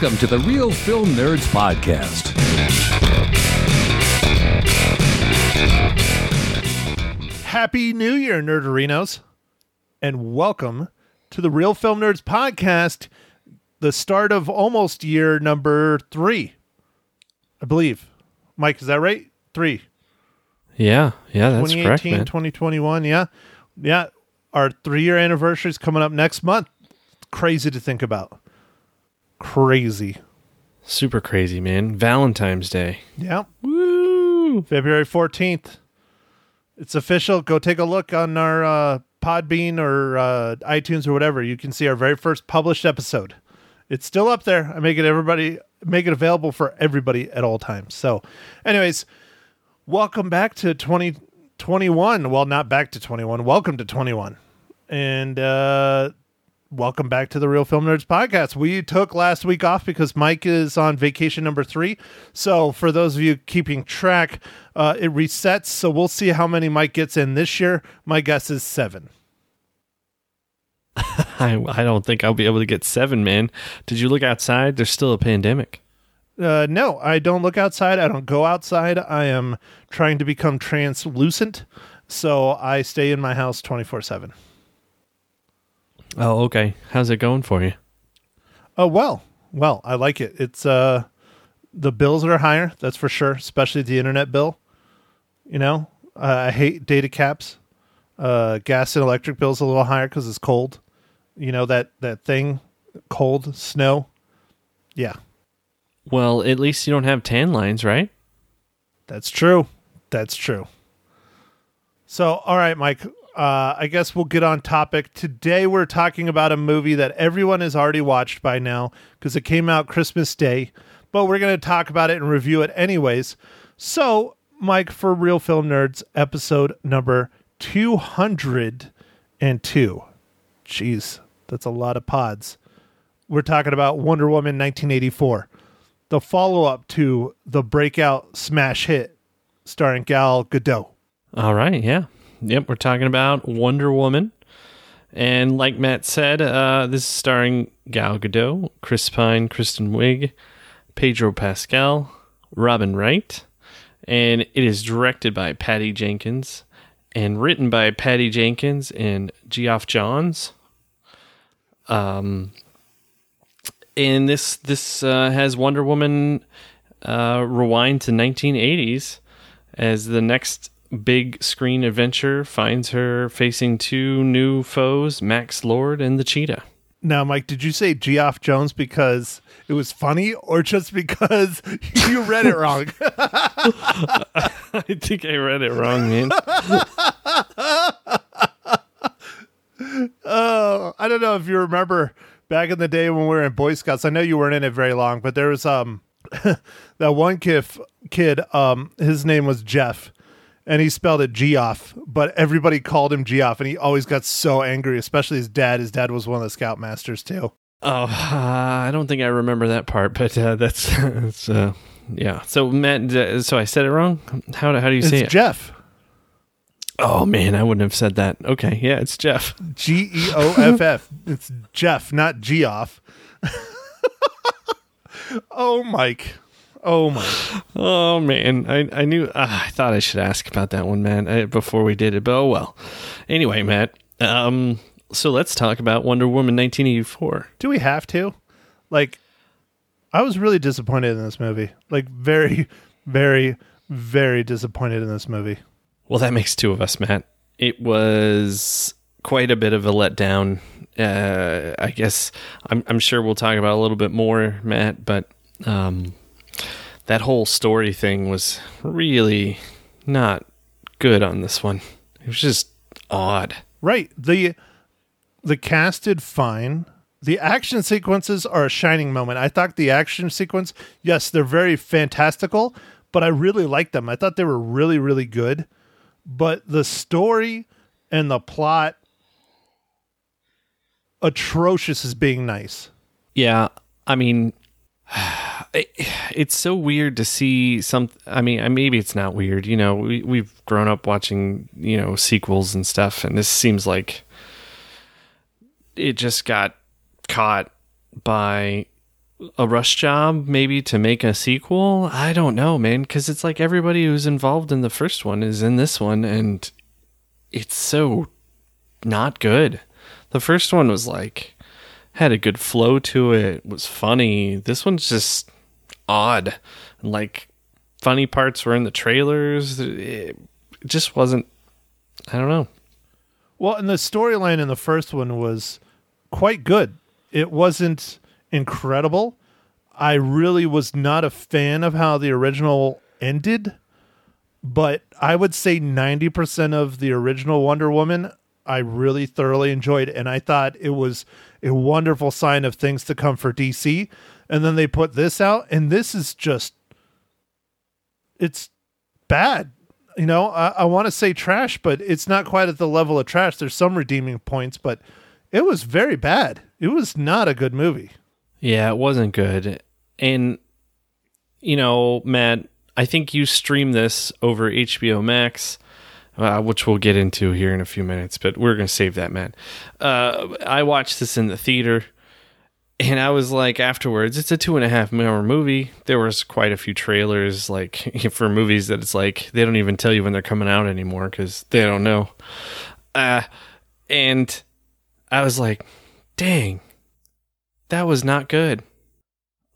Welcome to the Real Film Nerds Podcast. Happy New Year, Nerderinos, and welcome to the Real Film Nerds Podcast, the start of almost year number three, I believe. Mike, is that right? Three. Yeah, yeah, that's correct, 2018, man. 2021. Yeah. Yeah. Our three year anniversary is coming up next month. Crazy to think about. Crazy. Super crazy, man. Valentine's Day. Yeah. Woo! February 14th. It's official. Go take a look on our uh, Podbean or uh, iTunes or whatever. You can see our very first published episode. It's still up there. I make it everybody make it available for everybody at all times. So, anyways, welcome back to 2021. Well, not back to 21. Welcome to 21. And uh welcome back to the Real Film Nerds podcast. We took last week off because Mike is on vacation number three. So, for those of you keeping track, uh, it resets. So, we'll see how many Mike gets in this year. My guess is seven. I, I don't think I'll be able to get seven, man. Did you look outside? There's still a pandemic. Uh, no, I don't look outside. I don't go outside. I am trying to become translucent. So, I stay in my house 24 7. Oh, okay. How's it going for you? Oh well, well, I like it. It's uh, the bills are higher, that's for sure, especially the internet bill. You know, uh, I hate data caps. Uh, gas and electric bills a little higher because it's cold. You know that that thing, cold snow. Yeah, Well, at least you don't have tan lines, right? that's true. That's true. So, all right, Mike. Uh, I guess we'll get on topic. Today, we're talking about a movie that everyone has already watched by now because it came out Christmas Day, but we're going to talk about it and review it anyways. So, Mike, for Real Film Nerds, episode number 202. Jeez, that's a lot of pods. We're talking about Wonder Woman 1984, the follow up to the breakout smash hit starring Gal Gadot. All right, yeah. Yep, we're talking about Wonder Woman. And like Matt said, uh, this is starring Gal Gadot, Chris Pine, Kristen Wiig, Pedro Pascal, Robin Wright, and it is directed by Patty Jenkins and written by Patty Jenkins and Geoff Johns. Um, and this this uh, has Wonder Woman uh, rewind to 1980s as the next big screen adventure finds her facing two new foes, Max Lord and the Cheetah. Now, Mike, did you say Geoff Jones because it was funny or just because you read it wrong? I think I read it wrong, man. Oh, I don't know if you remember back in the day when we were in Boy Scouts. I know you weren't in it very long, but there was um that one kid kid um his name was Jeff and he spelled it Geoff, but everybody called him Geoff and he always got so angry, especially his dad. His dad was one of the scoutmasters too. Oh, uh, I don't think I remember that part, but uh, that's, that's uh, yeah. So Matt, so I said it wrong. How do, how do you say it? Jeff. oh man, I wouldn't have said that. Okay, yeah, it's Jeff. G E O F F. It's Jeff, not Geoff. oh, Mike. Oh, Mike. Oh man, I I knew ah, I thought I should ask about that one, man, uh, before we did it. But oh well. Anyway, Matt. Um, so let's talk about Wonder Woman 1984. Do we have to? Like, I was really disappointed in this movie. Like, very, very, very disappointed in this movie. Well, that makes two of us, Matt. It was quite a bit of a letdown. Uh, I guess I'm, I'm sure we'll talk about a little bit more, Matt. But um, that whole story thing was really not good on this one. It was just odd. Right. The the cast did fine. The action sequences are a shining moment. I thought the action sequence, yes, they're very fantastical, but I really liked them. I thought they were really, really good. But the story and the plot atrocious as being nice. Yeah, I mean, it, it's so weird to see some. I mean, maybe it's not weird. You know, we we've grown up watching you know sequels and stuff, and this seems like it just got caught by a rush job maybe to make a sequel. I don't know, man, because it's like everybody who's involved in the first one is in this one, and it's so not good. The first one was like had a good flow to it, was funny. This one's just odd. Like funny parts were in the trailers. It just wasn't I don't know. Well, and the storyline in the first one was quite good. It wasn't incredible. I really was not a fan of how the original ended, but I would say 90% of the original Wonder Woman I really thoroughly enjoyed and I thought it was a wonderful sign of things to come for DC. And then they put this out and this is just it's bad. You know, I, I want to say trash, but it's not quite at the level of trash. There's some redeeming points, but it was very bad. It was not a good movie. Yeah, it wasn't good. And you know, Matt, I think you stream this over HBO Max, uh, which we'll get into here in a few minutes, but we're going to save that, man. Uh, I watched this in the theater, and I was like, afterwards, it's a two and a half hour movie. There was quite a few trailers, like for movies that it's like they don't even tell you when they're coming out anymore because they don't know. Uh, and I was like, dang, that was not good.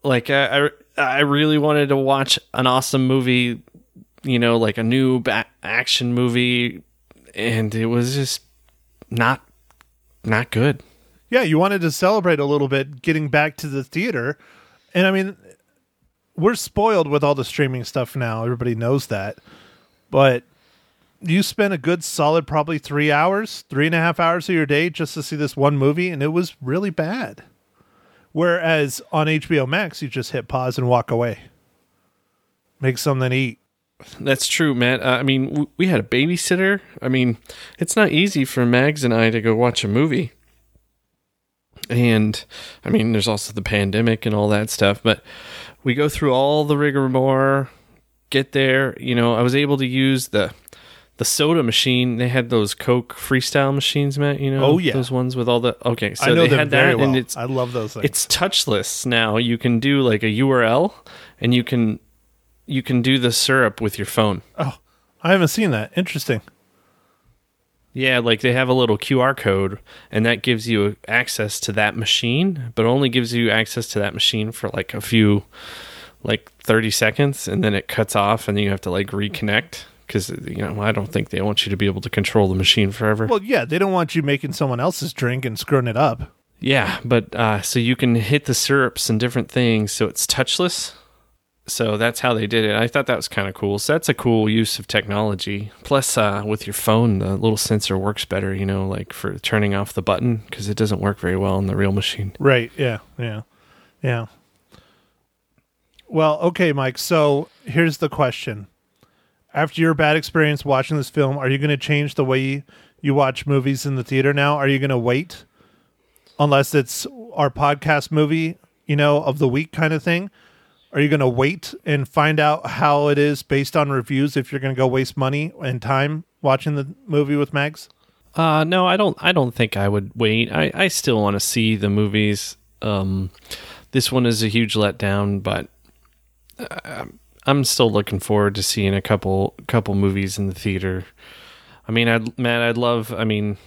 Like I, I, I really wanted to watch an awesome movie, you know, like a new ba- action movie, and it was just not, not good. Yeah, you wanted to celebrate a little bit getting back to the theater. And I mean, we're spoiled with all the streaming stuff now. Everybody knows that. But you spent a good solid probably three hours, three and a half hours of your day just to see this one movie, and it was really bad. Whereas on HBO Max, you just hit pause and walk away. Make something to eat. That's true, Matt. Uh, I mean, w- we had a babysitter. I mean, it's not easy for Mags and I to go watch a movie. And I mean, there's also the pandemic and all that stuff, but we go through all the rigmarole, get there. You know, I was able to use the the soda machine. They had those Coke freestyle machines, Matt. You know, Oh, yeah. those ones with all the okay. So I know they had that, well. and it's I love those things. it's touchless now. You can do like a URL, and you can you can do the syrup with your phone. oh, I haven't seen that. Interesting. Yeah, like they have a little QR code, and that gives you access to that machine, but only gives you access to that machine for like a few, like 30 seconds, and then it cuts off, and then you have to like reconnect. Because, you know, I don't think they want you to be able to control the machine forever. Well, yeah, they don't want you making someone else's drink and screwing it up. yeah, but uh, so you can hit the syrups and different things, so it's touchless. So that's how they did it. I thought that was kind of cool. So that's a cool use of technology. Plus, uh, with your phone, the little sensor works better, you know, like for turning off the button because it doesn't work very well in the real machine. Right. Yeah. Yeah. Yeah. Well, okay, Mike. So here's the question. After your bad experience watching this film, are you going to change the way you watch movies in the theater now? Are you going to wait unless it's our podcast movie, you know, of the week kind of thing? Are you going to wait and find out how it is based on reviews if you're going to go waste money and time watching the movie with Mags? Uh, no, I don't. I don't think I would wait. I, I still want to see the movies. Um, this one is a huge letdown, but uh, I'm still looking forward to seeing a couple couple movies in the theater. I mean, I'd Matt, I'd love. I mean,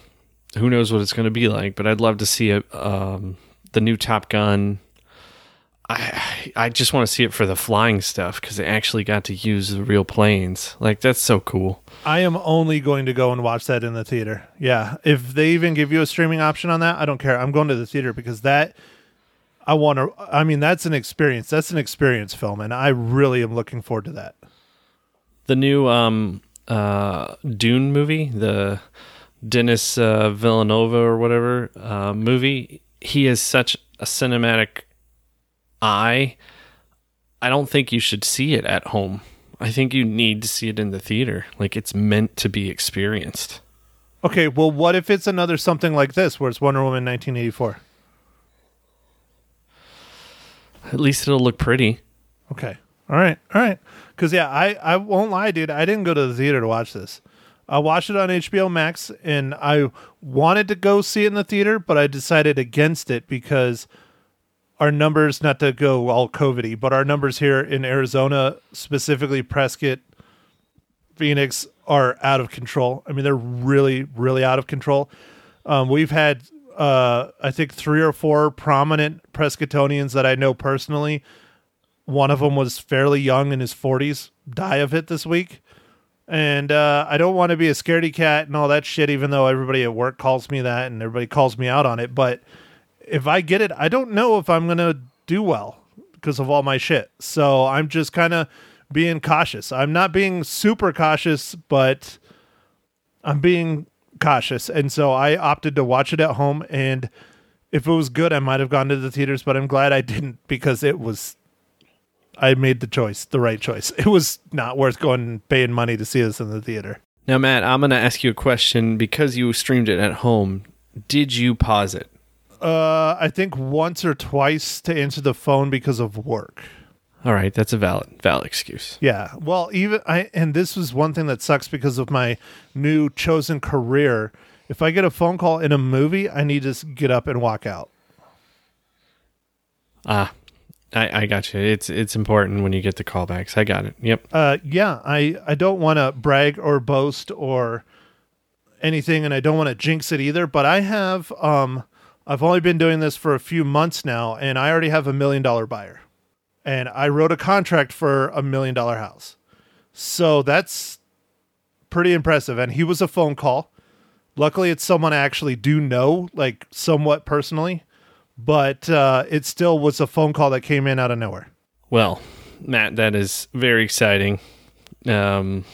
who knows what it's going to be like, but I'd love to see it. Um, the new Top Gun. I I just want to see it for the flying stuff because they actually got to use the real planes. Like that's so cool. I am only going to go and watch that in the theater. Yeah. If they even give you a streaming option on that, I don't care. I'm going to the theater because that I want to I mean that's an experience. That's an experience film and I really am looking forward to that. the new um uh Dune movie, the Dennis uh, Villanova or whatever uh, movie. He is such a cinematic eye. I don't think you should see it at home. I think you need to see it in the theater. Like it's meant to be experienced. Okay, well what if it's another something like this where it's Wonder Woman 1984? At least it'll look pretty. Okay. All right. All right. Cuz yeah, I I won't lie, dude. I didn't go to the theater to watch this. I watched it on HBO Max and I wanted to go see it in the theater, but I decided against it because our numbers, not to go all COVIDy, but our numbers here in Arizona, specifically Prescott, Phoenix, are out of control. I mean, they're really, really out of control. Um, we've had, uh, I think, three or four prominent Prescottonians that I know personally. One of them was fairly young in his 40s, die of it this week. And uh, I don't want to be a scaredy cat and all that shit, even though everybody at work calls me that and everybody calls me out on it. But if I get it, I don't know if I'm going to do well because of all my shit. So I'm just kind of being cautious. I'm not being super cautious, but I'm being cautious. And so I opted to watch it at home. And if it was good, I might have gone to the theaters, but I'm glad I didn't because it was. I made the choice, the right choice. It was not worth going and paying money to see this in the theater. Now, Matt, I'm going to ask you a question because you streamed it at home. Did you pause it? Uh, I think once or twice to answer the phone because of work. All right, that's a valid valid excuse. Yeah. Well, even I and this was one thing that sucks because of my new chosen career. If I get a phone call in a movie, I need to get up and walk out. Ah, I, I got you. It's it's important when you get the callbacks. I got it. Yep. Uh, yeah, I I don't want to brag or boast or anything, and I don't want to jinx it either. But I have um, I've only been doing this for a few months now, and I already have a million dollar buyer, and I wrote a contract for a million dollar house, so that's pretty impressive. And he was a phone call. Luckily, it's someone I actually do know, like somewhat personally, but uh, it still was a phone call that came in out of nowhere. Well, Matt, that is very exciting. Um,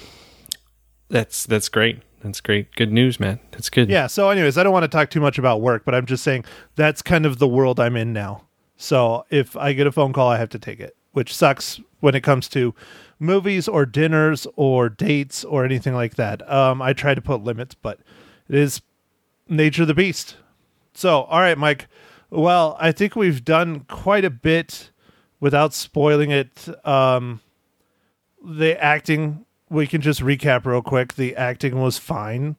that's that's great. That's great. Good news, man. That's good. Yeah. So, anyways, I don't want to talk too much about work, but I'm just saying that's kind of the world I'm in now. So, if I get a phone call, I have to take it, which sucks when it comes to movies or dinners or dates or anything like that. Um, I try to put limits, but it is nature of the beast. So, all right, Mike. Well, I think we've done quite a bit without spoiling it. Um, the acting, we can just recap real quick. The acting was fine.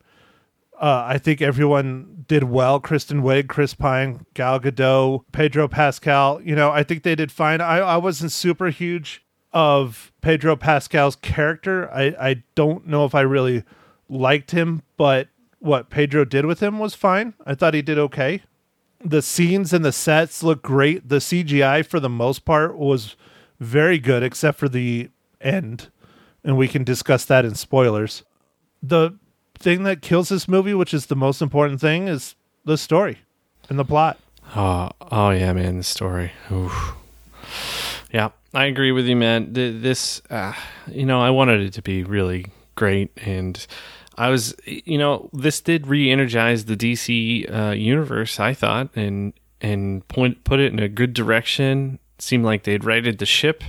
Uh, I think everyone did well. Kristen Wiig, Chris Pine, Gal Gadot, Pedro Pascal. You know, I think they did fine. I, I wasn't super huge of Pedro Pascal's character. I, I don't know if I really liked him, but what Pedro did with him was fine. I thought he did okay. The scenes and the sets look great. The CGI, for the most part, was very good, except for the end. And we can discuss that in spoilers. The thing that kills this movie, which is the most important thing, is the story and the plot. Oh, oh yeah, man. The story. Oof. Yeah, I agree with you, man. This, uh, you know, I wanted it to be really great, and I was, you know, this did re-energize the DC uh, universe. I thought, and and point put it in a good direction. It Seemed like they'd righted the ship,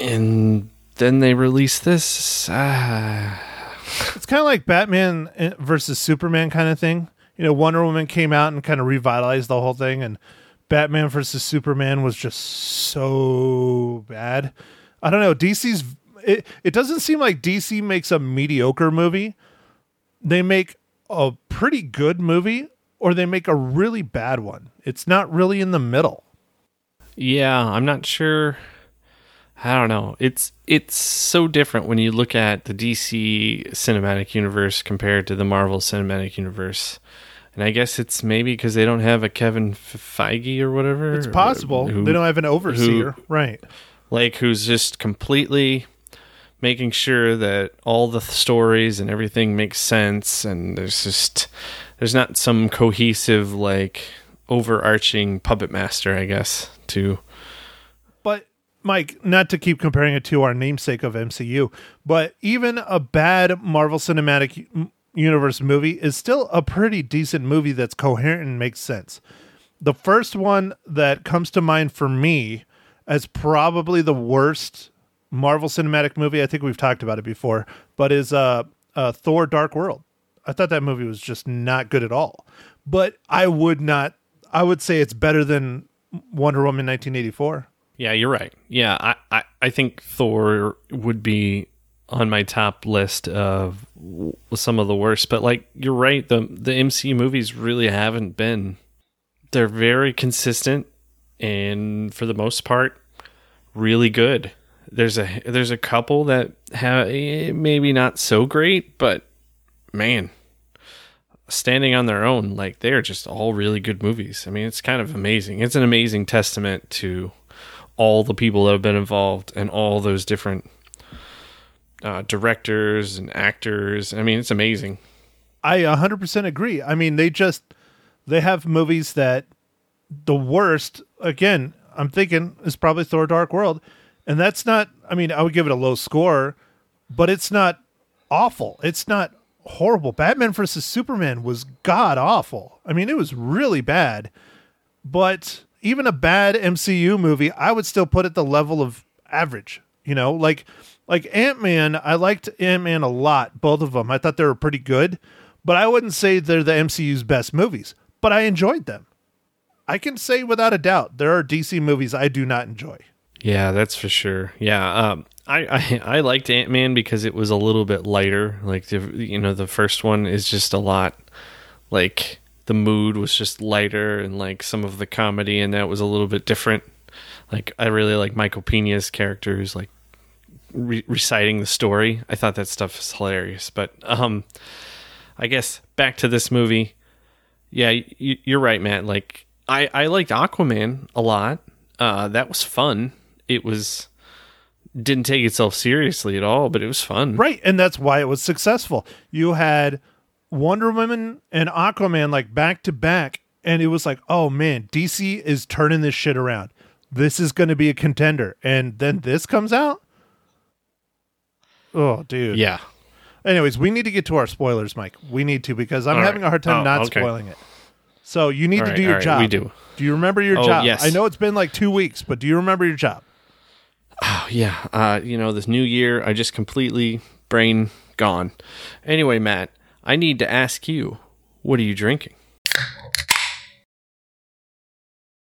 and then they released this. Ah, It's kind of like Batman eh, versus Superman kind of thing. You know, Wonder Woman came out and kind of revitalized the whole thing, and Batman versus Superman was just so bad. I don't know. DC's it, it doesn't seem like DC makes a mediocre movie. They make a pretty good movie or they make a really bad one. It's not really in the middle. Yeah, I'm not sure. I don't know. It's it's so different when you look at the DC cinematic universe compared to the Marvel cinematic universe. And I guess it's maybe because they don't have a Kevin Feige or whatever. It's possible. who- they don't have an overseer. right. like who's just completely making sure that all the th- stories and everything makes sense and there's just there's not some cohesive like overarching puppet master i guess to Mike, not to keep comparing it to our namesake of MCU, but even a bad Marvel Cinematic Universe movie is still a pretty decent movie that's coherent and makes sense. The first one that comes to mind for me as probably the worst Marvel Cinematic movie, I think we've talked about it before, but is uh, uh Thor Dark World. I thought that movie was just not good at all. But I would not I would say it's better than Wonder Woman 1984. Yeah you're right yeah I, I i think thor would be on my top list of some of the worst but like you're right the the mcu movies really haven't been they're very consistent and for the most part, really good. There's a there's a couple that have eh, maybe not so great, but man, standing on their own, like they're just all really good movies. I mean, it's kind of amazing. It's an amazing testament to all the people that have been involved and all those different uh, directors and actors. I mean, it's amazing. I 100% agree. I mean, they just they have movies that the worst again, I'm thinking is probably Thor Dark World. And that's not I mean, I would give it a low score, but it's not awful. It's not horrible. Batman versus Superman was god awful. I mean, it was really bad. But even a bad MCU movie, I would still put it the level of average. You know, like like Ant Man. I liked Ant Man a lot, both of them. I thought they were pretty good, but I wouldn't say they're the MCU's best movies. But I enjoyed them. I can say without a doubt there are DC movies I do not enjoy. Yeah, that's for sure. Yeah, um, I, I I liked Ant Man because it was a little bit lighter. Like you know the first one is just a lot like the mood was just lighter and like some of the comedy and that was a little bit different. Like I really like Michael Pena's character who's like re- reciting the story. I thought that stuff was hilarious. But um, I guess back to this movie. Yeah, y- you're right, Matt. Like I I liked Aquaman a lot. Uh, that was fun. It was didn't take itself seriously at all, but it was fun. Right, and that's why it was successful. You had Wonder Woman and Aquaman like back to back, and it was like, oh man, DC is turning this shit around. This is going to be a contender, and then this comes out. Oh, dude. Yeah. Anyways, we need to get to our spoilers, Mike. We need to because I'm All having right. a hard time Oh, not okay. spoiling it. So you need All to right, do your right, job. we do. Do you remember your Oh, job? yes. I know it's been like two weeks, but do you remember your job? Oh, yeah. Uh, you know, this new year, I just completely brain gone. Anyway, Matt, I need to ask you, what are you drinking?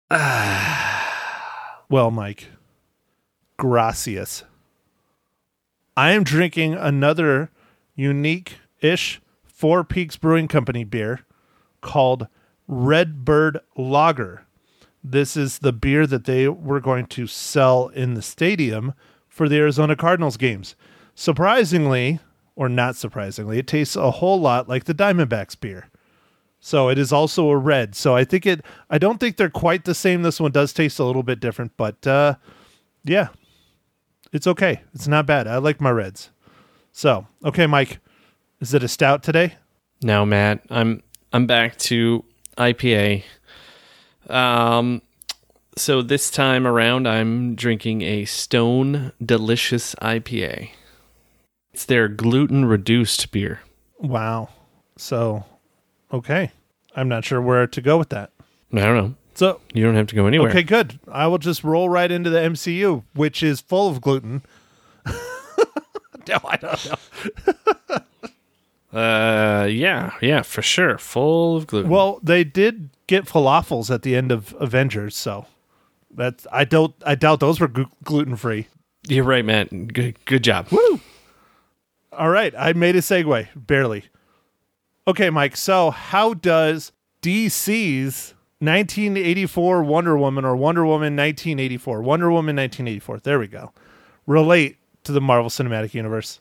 Well, Mike, gracias. I am drinking another unique ish Four Peaks Brewing Company beer called Red Bird Lager. This is the beer that they were going to sell in the stadium for the Arizona Cardinals games. Surprisingly, or not surprisingly, it tastes a whole lot like the Diamondbacks beer. So it is also a red. So I think it I don't think they're quite the same. This one does taste a little bit different, but uh yeah. It's okay. It's not bad. I like my reds. So, okay, Mike. Is it a stout today? Now, Matt, I'm I'm back to IPA. Um, so this time around, I'm drinking a Stone Delicious IPA. It's their gluten reduced beer. Wow. So, okay. I'm not sure where to go with that. I don't know. So, You don't have to go anywhere. okay, good. I will just roll right into the MCU, which is full of gluten. no, I don't know. Uh, yeah, yeah, for sure. Full of gluten. Well, they did get falafels at the end of Avengers, so that's I don't I doubt those were gluten free. you're right, Matt. Good, good job. Woo! All right, I made a segue barely. Okay, Mike. So, how does DC's 1984 Wonder Woman or Wonder Woman 1984 Wonder Woman 1984 there we go relate to the Marvel Cinematic Universe?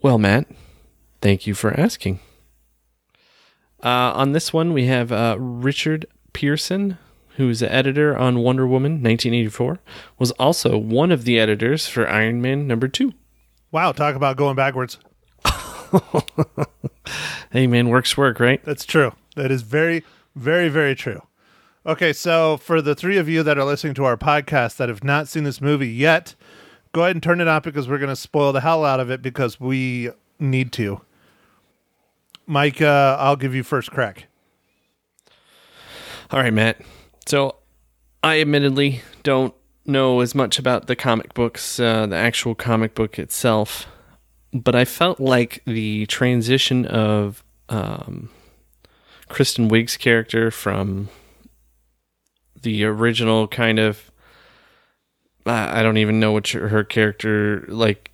Well, Matt, thank you for asking. Uh, on this one, we have uh, Richard Pearson, who's the editor on Wonder Woman 1984, was also one of the editors for Iron Man number two. Wow, talk about going backwards. Hey, man, works work, right? That's true. That is very, very, very true. Okay, so for the three of you that are listening to our podcast that have not seen this movie yet, go ahead and turn it on because we're going to spoil the hell out of it because we need to. Mike, uh, I'll give you first crack. All right, Matt. So, I admittedly don't know as much about the comic books, uh, the actual comic book itself, but I felt like the transition of um, Kristen Wiig's character from the original kind of I don't even know what your, her character like.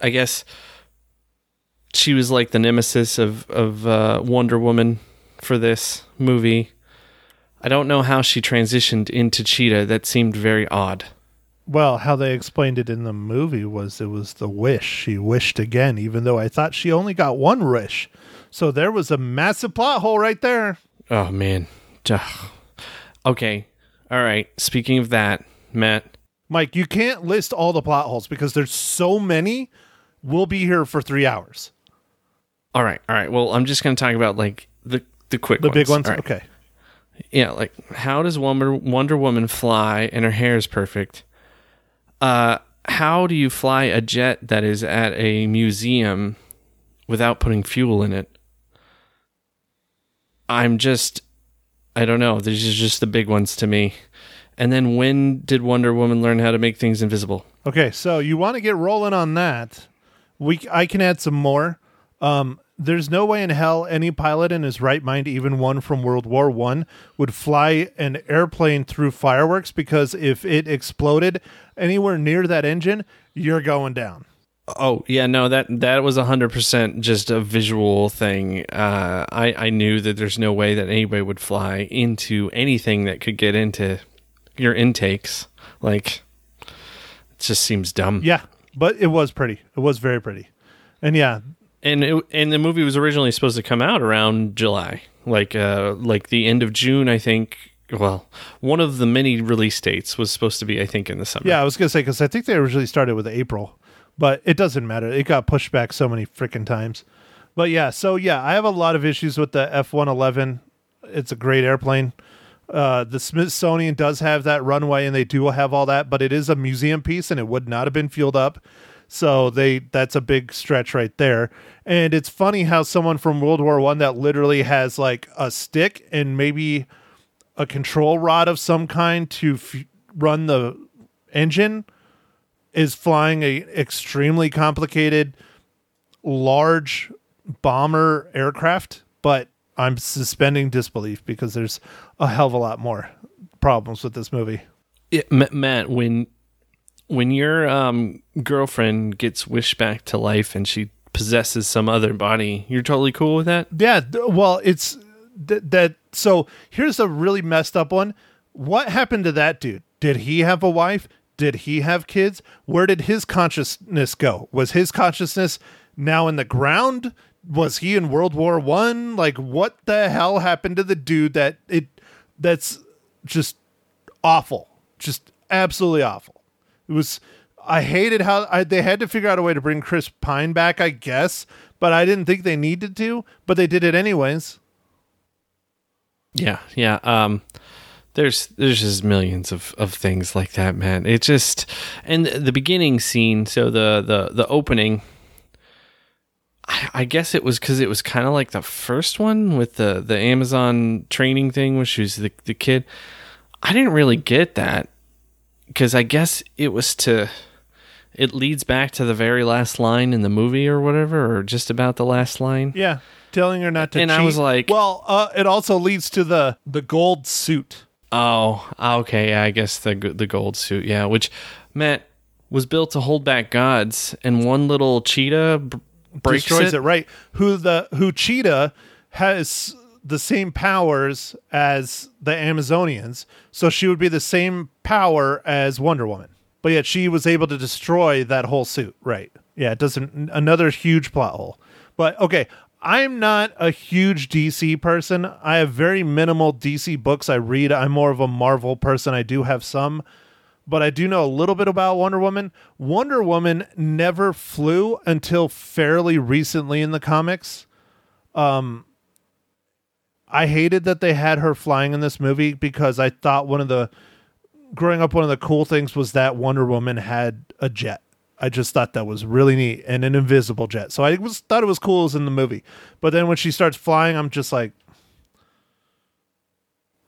I guess she was like the nemesis of of uh, Wonder Woman for this movie. I don't know how she transitioned into Cheetah. That seemed very odd. Well, how they explained it in the movie was it was the wish. She wished again, even though I thought she only got one wish. So there was a massive plot hole right there. Oh man. Okay. All right. Speaking of that, Matt. Mike, you can't list all the plot holes because there's so many. We'll be here for three hours. All right. All right. Well, I'm just going to talk about like the the quick The big ones? Right. Okay. Yeah, like how does Wonder Wonder Woman fly and her hair is perfect? Uh how do you fly a jet that is at a museum without putting fuel in it? I'm just I don't know. These are just the big ones to me. And then when did Wonder Woman learn how to make things invisible? Okay, so you want to get rolling on that? We I can add some more. Um, there's no way in hell any pilot in his right mind, even one from World War One, would fly an airplane through fireworks because if it exploded anywhere near that engine, you're going down. Oh yeah, no that that was hundred percent just a visual thing. Uh, I I knew that there's no way that anybody would fly into anything that could get into your intakes. Like, it just seems dumb. Yeah, but it was pretty. It was very pretty, and yeah, and it, and the movie was originally supposed to come out around July, like uh like the end of June, I think. Well, one of the many release dates was supposed to be, I think, in the summer. yeah. I was gonna say because I think they originally started with April, but it doesn't matter. It got pushed back so many freaking times. But yeah, so yeah, I have a lot of issues with the F one eleven. It's a great airplane. Uh, the Smithsonian does have that runway, and they do have all that, but it is a museum piece, and it would not have been fueled up. So they that's a big stretch right there. And it's funny how someone from World War One that literally has like a stick and maybe a control rod of some kind to f- run the engine is flying a extremely complicated large bomber aircraft but i'm suspending disbelief because there's a hell of a lot more problems with this movie Ma- Matt, when when your um, girlfriend gets wished back to life and she possesses some other body, you're totally cool with that? Yeah, well, it's th- that. So here's a really messed up one. What happened to that dude? Did he have a wife? Did he have kids? Where did his consciousness go? Was his consciousness now in the ground? Was he in World War One? Like, what the hell happened to the dude that it? That's just awful. Just absolutely awful. It was. I hated how I, they had to figure out a way to bring Chris Pine back, I guess, but I didn't think they needed to, but they did it anyways. Yeah, yeah. Um, there's there's just millions of, of things like that, man. It just and the beginning scene. So the the the opening. I, I guess it was because it was kind of like the first one with the the Amazon training thing, which was the the kid. I didn't really get that because I guess it was to. It leads back to the very last line in the movie, or whatever, or just about the last line. Yeah, telling her not to. And I was like- well, uh, it also leads to the the gold suit. Oh, okay. Yeah, I guess the the gold suit. Yeah, which Matt was built to hold back gods, and one little cheetah b- breaks destroys it. it. right who the who cheetah has the same powers as the amazonians so she would be the same power as wonder woman. But yet she was able to destroy that whole suit right. Yeah it doesn't another huge plot hole. But okay i'm not a huge dc person. I have very minimal dc books i read. I'm more of a marvel person. I do have some. But I do know a little bit about Wonder Woman. Wonder Woman never flew until fairly recently in the comics. Um, I hated that they had her flying in this movie because I thought one of the growing up one of the cool things was that Wonder Woman had a jet. I just thought that was really neat and an invisible jet. So I was thought it was cool as in the movie. But then when she starts flying, I'm just like,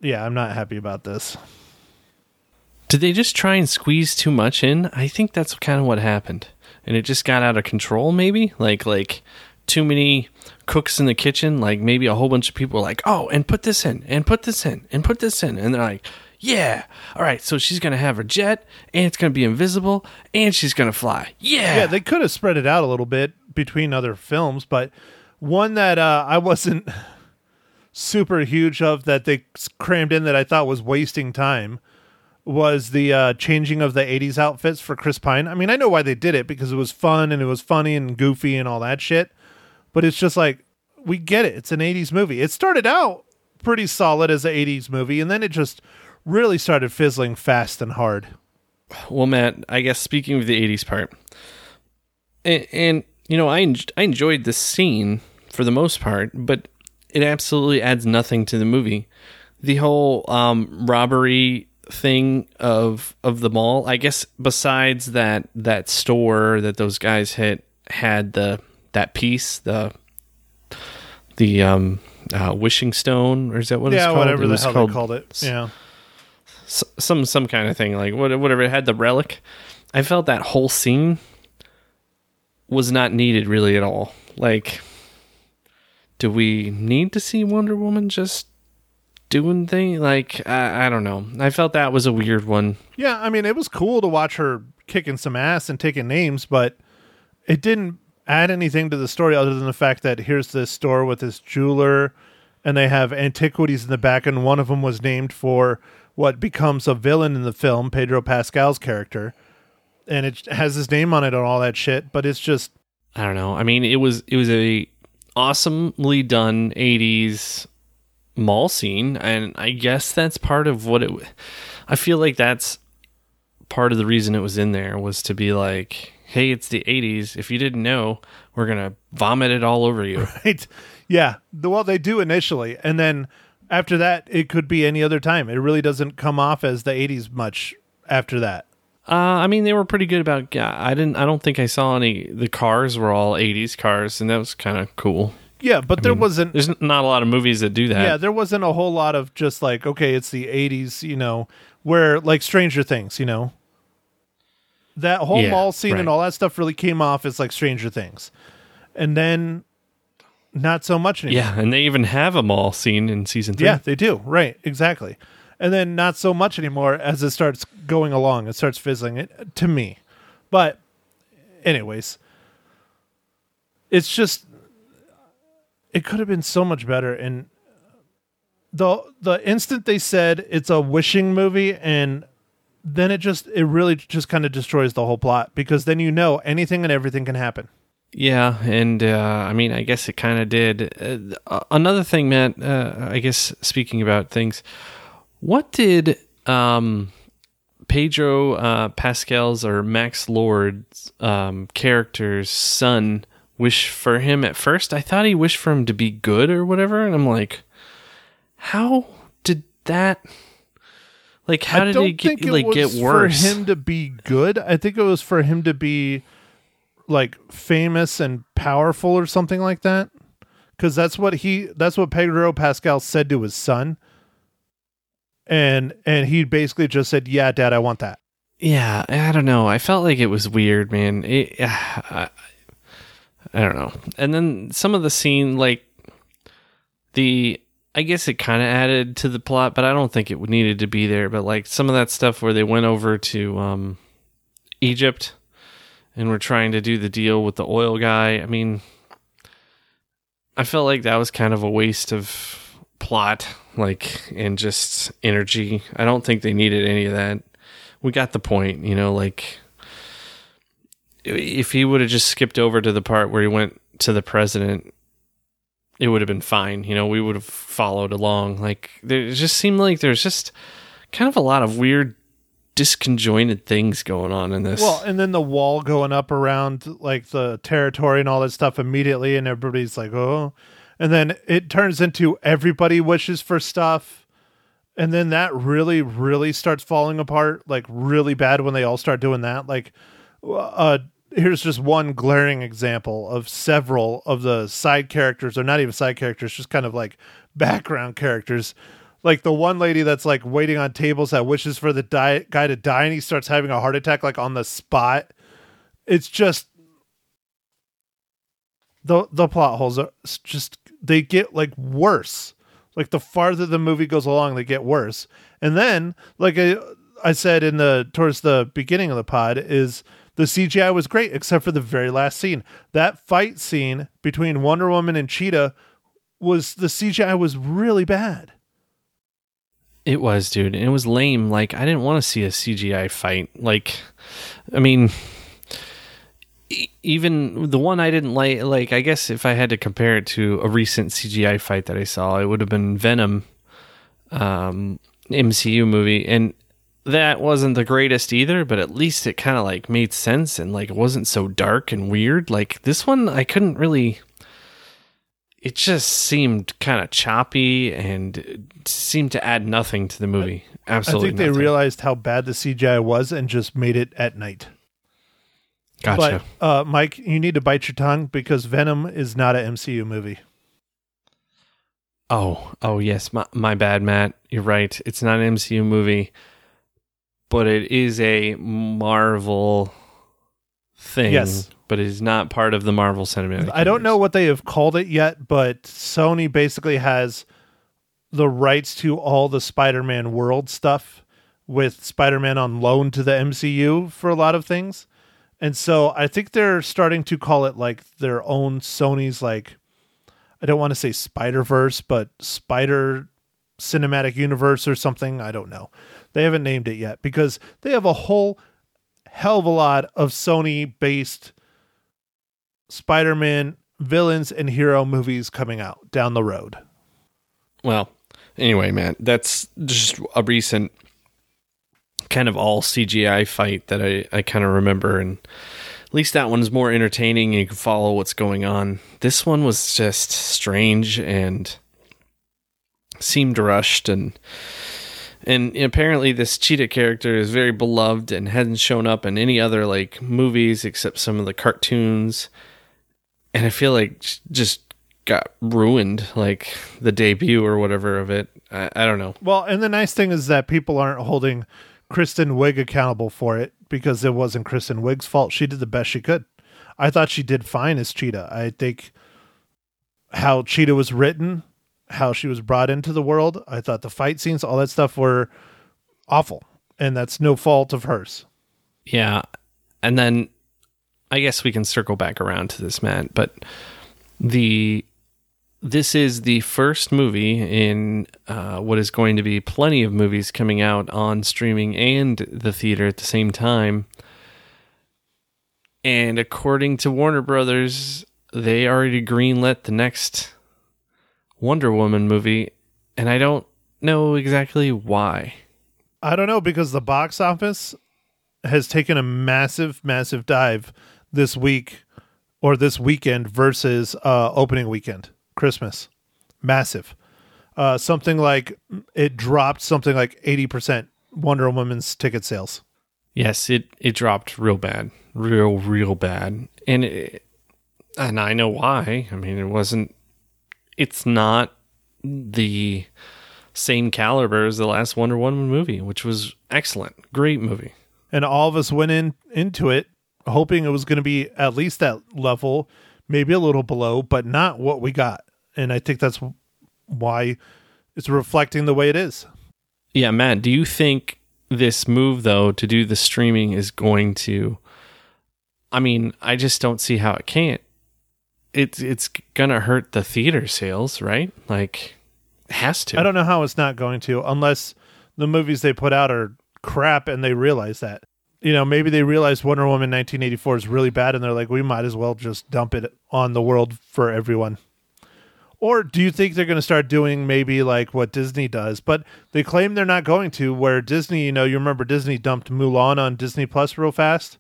yeah, I'm not happy about this. Did they just try and squeeze too much in? I think that's kind of what happened, and it just got out of control. Maybe like like too many cooks in the kitchen. Like maybe a whole bunch of people were like, "Oh, and put this in, and put this in, and put this in," and they're like, Yeah. All right. So she's gonna have her jet, and it's gonna be invisible, and she's gonna fly. Yeah. Yeah, they could have spread it out a little bit between other films, but one that uh, I wasn't super huge of that they crammed in that I thought was wasting time was the uh, changing of the 80s outfits for Chris Pine. I mean, I know why they did it because it was fun and it was funny and goofy and all that shit, but it's just like, we get it. It's an 80s movie. It started out pretty solid as an 80s movie, and then it just really started fizzling fast and hard. Well, Matt, I guess speaking of the 80s part, and, and you know, I, en- I enjoyed this scene for the most part, but it absolutely adds nothing to the movie. The whole um, robbery thing of of the mall, I guess, besides that that store that those guys hit had the that piece, the the um uh, wishing stone, or is that what it's yeah, called? whatever It the was hell called they called it. Yeah. some some kind of thing like whatever it had the relic i felt that whole scene was not needed really at all like do we need to see wonder woman just doing thing like I, I don't know i felt that was a weird one Yeah, I mean, it was cool to watch her kicking some ass and taking names, but it didn't add anything to the story other than the fact that here's this store with this jeweler and they have antiquities in the back, and one of them was named for what becomes a villain in the film, Pedro Pascal's character. And it has his name on it and all that shit, but it's just i don't know i mean it was it was a awesomely done 80s mall scene and i guess that's part of what it i feel like that's part of the reason it was in there was to be like hey it's the 80s if you didn't know we're gonna vomit it all over you right. Yeah. Well, they do initially, and then after that, it could be any other time. It really doesn't come off as the '80s much after that. uh, i mean they were pretty good about i didn't i don't think i saw any the cars were all 80s cars and that was kind of cool Yeah, but there wasn't. there's not a lot of movies that do that Yeah, there wasn't a whole lot of just like okay, it's the '80s, you know, where like Stranger Things, you know, that whole Yeah, mall scene right. and all that stuff really came off as like Stranger Things, and then not so much anymore. yeah and they even have a mall scene in season three Yeah, they do. Right, exactly. And then not so much anymore as it starts going along. It starts fizzling it to me. But anyways, it's just it could have been so much better and the the instant they said it's a wishing movie and then it just it really just kind of destroys the whole plot because then you know anything and everything can happen. Yeah, and uh, I mean, I guess it kind of did. Uh, another thing, Matt. Uh, I guess speaking about things, what did um, Pedro uh, Pascal's or Max Lord's um, character's son wish for him at first? I thought he wished for him to be good or whatever, and I'm like, how did that? Like, how did it get it like get worse? for him to be good. I think it was for him to be like famous and powerful or something like that. Because that's what he that's what Pedro Pascal said to his son. And and he basically just said, "Yeah, Dad, I want that." Yeah, I don't know. I felt like it was weird, man. It, I, I don't know. And then some of the scene, like the, I guess it kind of added to the plot, but I don't think it needed to be there. But like some of that stuff where they went over to um, Egypt and were trying to do the deal with the oil guy. I mean, I felt like that was kind of a waste of plot, like and just energy. I don't think they needed any of that we got the point, you know, like if he would have just skipped over to the part where he went to the president, it would have been fine. You know, we would have followed along. Like there just seemed like there's just kind of a lot of weird disconjointed things going on in this. Well, and then the wall going up around like the territory and all that stuff immediately, and everybody's like, "Oh," and then it turns into everybody wishes for stuff, and then that really, really starts falling apart, like really bad when they all start doing that. Like, uh, here's just one glaring example of several of the side characters, or not even side characters, just kind of like background characters. Like the one lady that's like waiting on tables that wishes for the di- guy to die, and he starts having a heart attack like on the spot. It's just the the plot holes are just they get like worse. Like the farther the movie goes along, they get worse. And then, like I, I said in the towards the beginning of the pod, is the CGI was great except for the very last scene. That fight scene between Wonder Woman and Cheetah was the CGI was really bad. It was, dude. And it was lame. Like I didn't want to see a CGI fight. Like, I mean, even the one I didn't like. Like, I guess if I had to compare it to a recent CGI fight that I saw, it would have been Venom, um, MCU movie, and that wasn't the greatest either. But at least it kind of like made sense and like it wasn't so dark and weird. Like this one, I couldn't really it just seemed kind of choppy and seemed to add nothing to the movie. Absolutely, I think they nothing. realized how bad the CGI was and just made it at night. Gotcha. But uh, Mike, you need to bite your tongue because Venom is not an MCU movie. oh, oh yes, my my bad, Matt. You're right. It's not an MCU movie, but it is a Marvel thing. Yes. but it is not part of the Marvel Cinematic. I don't know what they have called it yet, but Sony basically has the rights to all the Spider-Man world stuff with Spider-Man on loan to the MCU for a lot of things. And so I think they're starting to call it like their own Sony's like I don't want to say Spider-Verse, but Spider Cinematic Universe or something, I don't know. They haven't named it yet because they have a whole hell of a lot of Sony based Spider-Man villains and hero movies coming out down the road. Well, anyway, man, that's just a recent kind of all CGI fight that I, I kind of remember. And at least that one's more entertaining and you can follow what's going on. This one was just strange and seemed rushed and and apparently this cheetah character is very beloved and hasn't shown up in any other like movies except some of the cartoons and i feel like just got ruined like the debut or whatever of it i, I don't know Well, and the nice thing is that people aren't holding Kristen Wiig accountable for it because it wasn't Kristen Wiig's fault. She did the best she could. I thought she did fine as Cheetah. I think how Cheetah was written, how she was brought into the world, I thought the fight scenes, all that stuff were awful. And that's no fault of hers. Yeah. And then I guess we can circle back around to this, Matt, but the this is the first movie in uh, what is going to be plenty of movies coming out on streaming and the theater at the same time. And according to Warner Brothers, they already greenlit the next Wonder Woman movie, and I don't know exactly why. I don't know because the box office has taken a massive, massive dive this week or this weekend versus uh, opening weekend, Christmas. Massive. Uh, something like it dropped something like 80% Wonder Woman's ticket sales. Yes, it it dropped real bad, real real bad, and it, and I know why. I mean, it wasn't. It's not the same caliber as the last Wonder Woman movie, which was excellent, great movie. And all of us went in into it hoping it was going to be at least that level, maybe a little below, but not what we got. And I think that's why it's reflecting the way it is. Yeah, Matt, do you think this move though to do the streaming is going to? I mean, I just don't see how it can't. It's it's gonna hurt the theater sales, right? Like, has to. I don't know how it's not going to, unless the movies they put out are crap and they realize that. You know, maybe they realize Wonder Woman 1984 is really bad and they're like, we might as well just dump it on the world for everyone. Or do you think they're going to start doing maybe like what Disney does? But they claim they're not going to, where Disney, you know, you remember Disney dumped Mulan on Disney Plus real fast,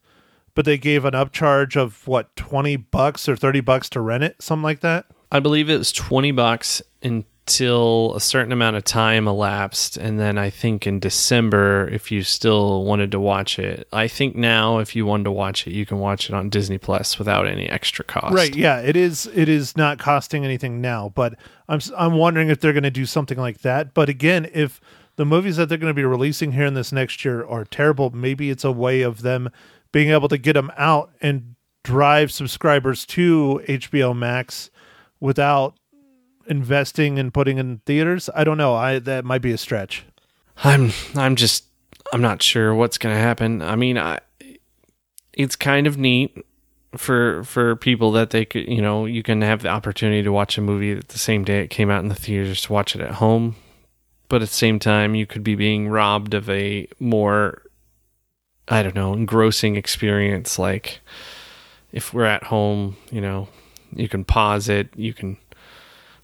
but they gave an upcharge of what, 20 bucks or 30 bucks to rent it, something like that? I believe it was 20 bucks until a certain amount of time elapsed. And then I think in December, if you still wanted to watch it, I think now if you wanted to watch it, you can watch it on Disney Plus without any extra cost. Right. Yeah. It is. It is not costing anything now, but I'm I'm wondering if they're going to do something like that. But again, if the movies that they're going to be releasing here in this next year are terrible, maybe it's a way of them being able to get them out and drive subscribers to HBO Max without investing and putting in theaters. I don't know. I that might be a stretch. I'm I'm just I'm not sure what's going to happen. I mean, I it's kind of neat for for people that they could, you know, you can have the opportunity to watch a movie at the same day it came out in the theaters to watch it at home. But at the same time, you could be being robbed of a more I don't know, engrossing experience like if we're at home, you know, you can pause it, you can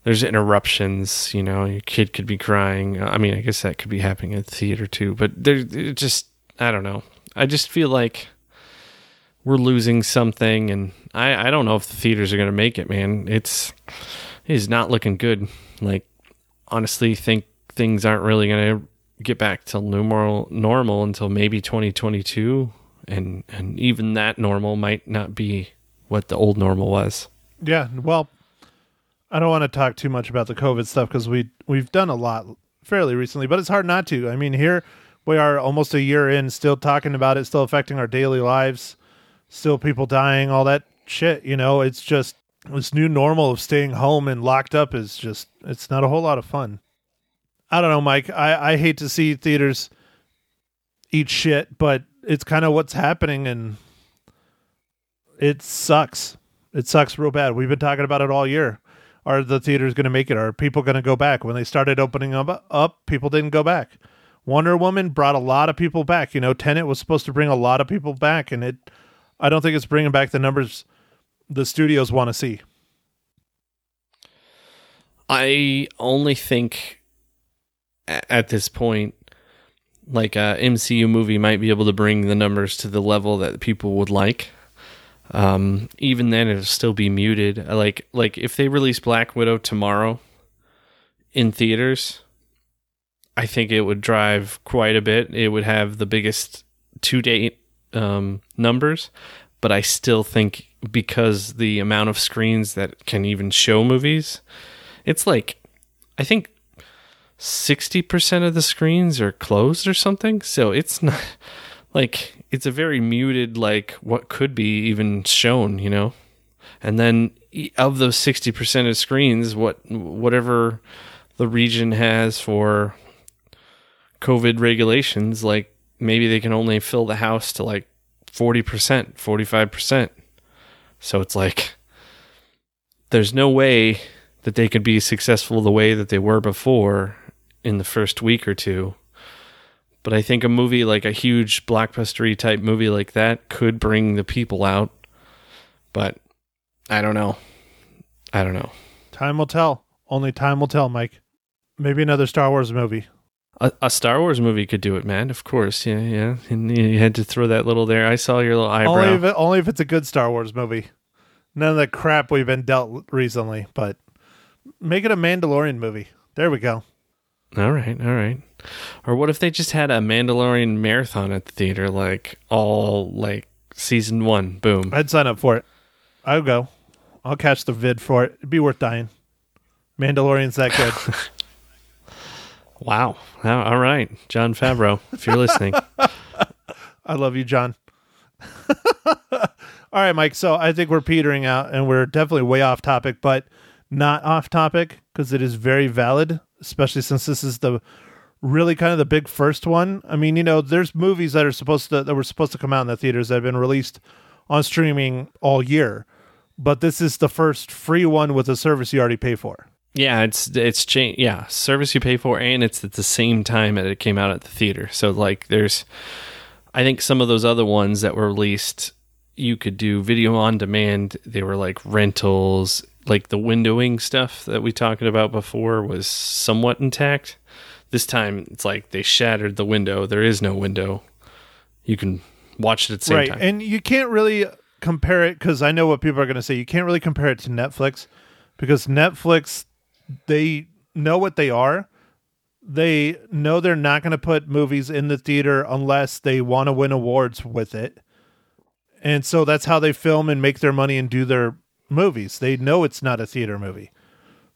there's interruptions, you know, your kid could be crying. Uh, I mean, I guess that could be happening at the theater too, but there's just I don't know. I just feel like we're losing something and I I don't know if the theaters are going to make it, man. It's it's not looking good. Like honestly think things aren't really going to get back to normal normal until maybe 2022 and and even that normal might not be what the old normal was. Yeah, well, I don't want to talk too much about the COVID stuff because we we've done a lot fairly recently, but it's hard not to. I mean, here we are almost a year in, still talking about it, still affecting our daily lives, still people dying, all that shit. You know, it's just this new normal of staying home and locked up is just it's not a whole lot of fun. I don't know, Mike. I I hate to see theaters eat shit, but it's kind of what's happening, and it sucks. It sucks real bad. We've been talking about it all year are the theaters going to make it? Are people going to go back? When they started opening up, up, people didn't go back. Wonder Woman brought a lot of people back. You know, Tenet was supposed to bring a lot of people back, and it, I don't think it's bringing back the numbers the studios want to see. I only think at this point, like a MCU movie might be able to bring the numbers to the level that people would like um, even then it'll still be muted. Like like if they release Black Widow tomorrow in theaters, I think it would drive quite a bit. It would have the biggest to date um, numbers, but I still think because the amount of screens that can even show movies, it's like I think 60% of the screens are closed or something. So it's not like it's a very muted like what could be even shown you know and then of those 60% of screens what whatever the region has for covid regulations like maybe they can only fill the house to like 40% 45% so it's like there's no way that they could be successful the way that they were before in the first week or two but I think a movie like a huge blockbustery type movie like that could bring the people out. But I don't know. I don't know. Time will tell. Only time will tell, Mike. Maybe another Star Wars movie. A, a Star Wars movie could do it, man. Of course, yeah, yeah. And you had to throw that little there. I saw your little eyebrow. Only if, it, only if it's a good Star Wars movie. None of the crap we've been dealt recently. But make it a Mandalorian movie. There we go. All right, all right. Or what if they just had a Mandalorian marathon at the theater, like all like season one? Boom. I'd sign up for it. I'll go. I'll catch the vid for it. It'd be worth dying. Mandalorian's that good. wow. All right, Jon Favreau, if you're listening. I love you, John. all right, Mike. So I think we're petering out, and we're definitely way off topic, but not off topic because it is very valid, especially since this is the really kind of the big first one. I mean, you know, there's movies that are supposed to that were supposed to come out in the theaters that have been released on streaming all year, but this is the first free one with a service you already pay for. Yeah, it's it's cha- yeah, service you pay for and it's at the same time that it came out at the theater. So like there's I think some of those other ones that were released you could do video on demand. They were like rentals, like the windowing stuff that we talked about before was somewhat intact this time it's like they shattered the window. There is no window. You can watch it at the same right. time. And you can't really compare it because I know what people are going to say. You can't really compare it to Netflix because Netflix, they know what they are. They know they're not going to put movies in the theater unless they want to win awards with it. And so that's how they film and make their money and do their movies. They know it's not a theater movie.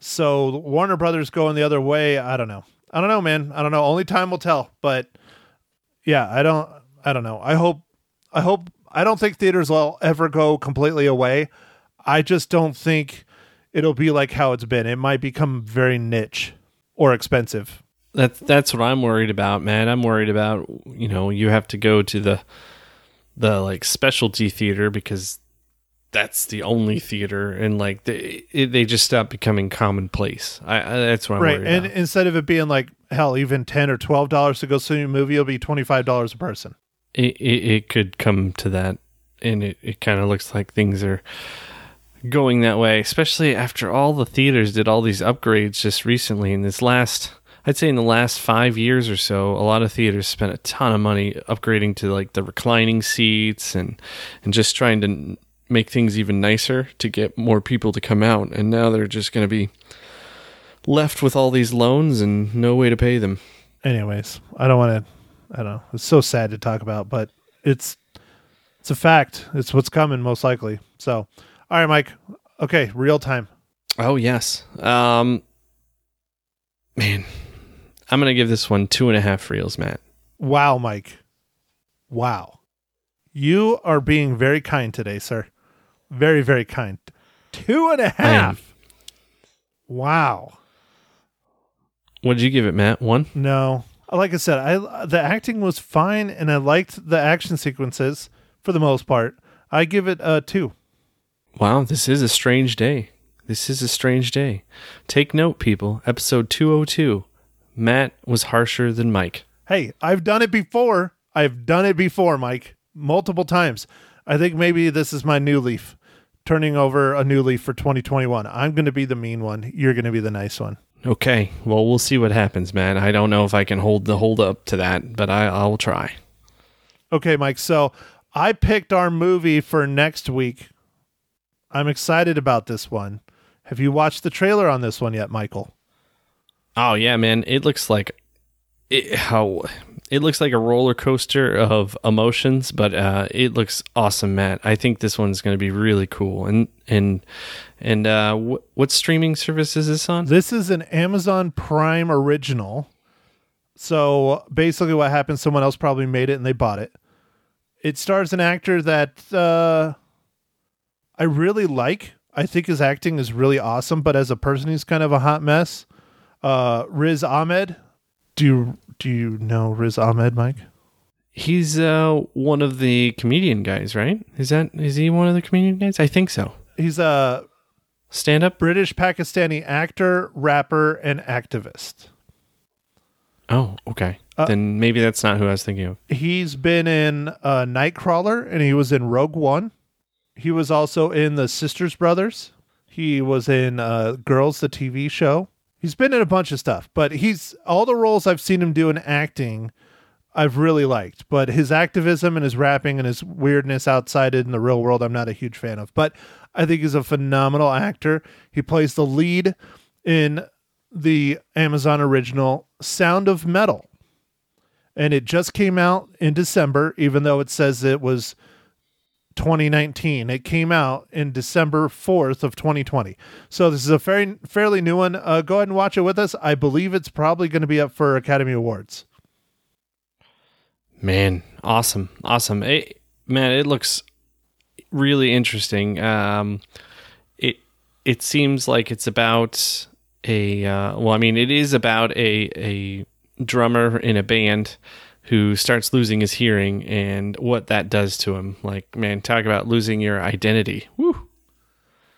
So Warner Brothers going the other way, I don't know. I don't know, man. I don't know. Only time will tell. But yeah, I don't. I don't know. I hope. I hope. I don't think theaters will ever go completely away. I just don't think it'll be like how it's been. It might become very niche or expensive. That's that's what I'm worried about, man. I'm worried about you know you have to go to the the like specialty theater because that's the only theater, and like they it, they just stop becoming commonplace. I, I that's what I'm right. And about. instead of it being like hell, even ten or twelve dollars to go see a movie, it'll be twenty five dollars a person. it, it, it could come to that and it, it kind of looks like things are going that way especially after all the theaters did all these upgrades just recently in this last i'd say in the last five years or so a lot of theaters spent a ton of money upgrading to like the reclining seats and and just trying to make things even nicer to get more people to come out and now they're just going to be left with all these loans and no way to pay them Anyways, I don't want to. I don't know. It's so sad to talk about, but it's it's a fact. It's what's coming most likely. So, all right, Mike. Okay, real time. Oh yes. Um man. I'm gonna give this one two and a half reels, Matt. Wow, Mike. Wow. You are being very kind today, sir. Very, very kind. Two and a half. Wow. What did you give it, Matt? One? No. Like I said, I the acting was fine and I liked the action sequences for the most part. I give it a two. Wow, this is a strange day. This is a strange day. Take note, people. Episode 202. Matt was harsher than Mike. Hey, I've done it before. I've done it before, Mike, multiple times. I think maybe this is my new leaf, turning over a new leaf for 2021. I'm going to be the mean one. You're going to be the nice one. Okay, well, we'll see what happens, man. I don't know if I can hold the hold up to that, but I, I'll try. Okay, Mike. So I picked our movie for next week. I'm excited about this one. Have you watched the trailer on this one yet, Michael? Oh yeah, man! It looks like it, how it looks like a roller coaster of emotions, but uh, it looks awesome, Matt. I think this one's going to be really cool. And and and uh, wh- what streaming service is this on? This is an Amazon Prime original. So basically, what happened? Someone else probably made it and they bought it. It stars an actor that uh, I really like. I think his acting is really awesome, but as a person, he's kind of a hot mess. Uh, Riz Ahmed. Do you do you know Riz Ahmed, Mike? He's uh, one of the comedian guys, right? Is that is he one of the comedian guys? I think so. He's a Stand up. British Pakistani actor, rapper, and activist. Oh, okay. Uh, then maybe that's not who I was thinking of. He's been in uh, Nightcrawler and he was in Rogue One. He was also in The Sisters Brothers. He was in uh, Girls, the TV show. He's been in a bunch of stuff, but he's all the roles I've seen him do in acting, I've really liked. But his activism and his rapping and his weirdness outside in the real world, I'm not a huge fan of. But I think he's a phenomenal actor. He plays the lead in the Amazon original Sound of Metal and it just came out in December, even though it says it was 2019. It came out in December 4th of 2020. So this is a very fairly new one. Uh, go ahead and watch it with us. I believe it's probably going to be up for Academy Awards. Man, awesome, awesome. It, man, it looks really interesting. Um, it it seems like it's about a uh, well, I mean, it is about a a drummer in a band who starts losing his hearing and what that does to him. Like, man, talk about losing your identity. Woo.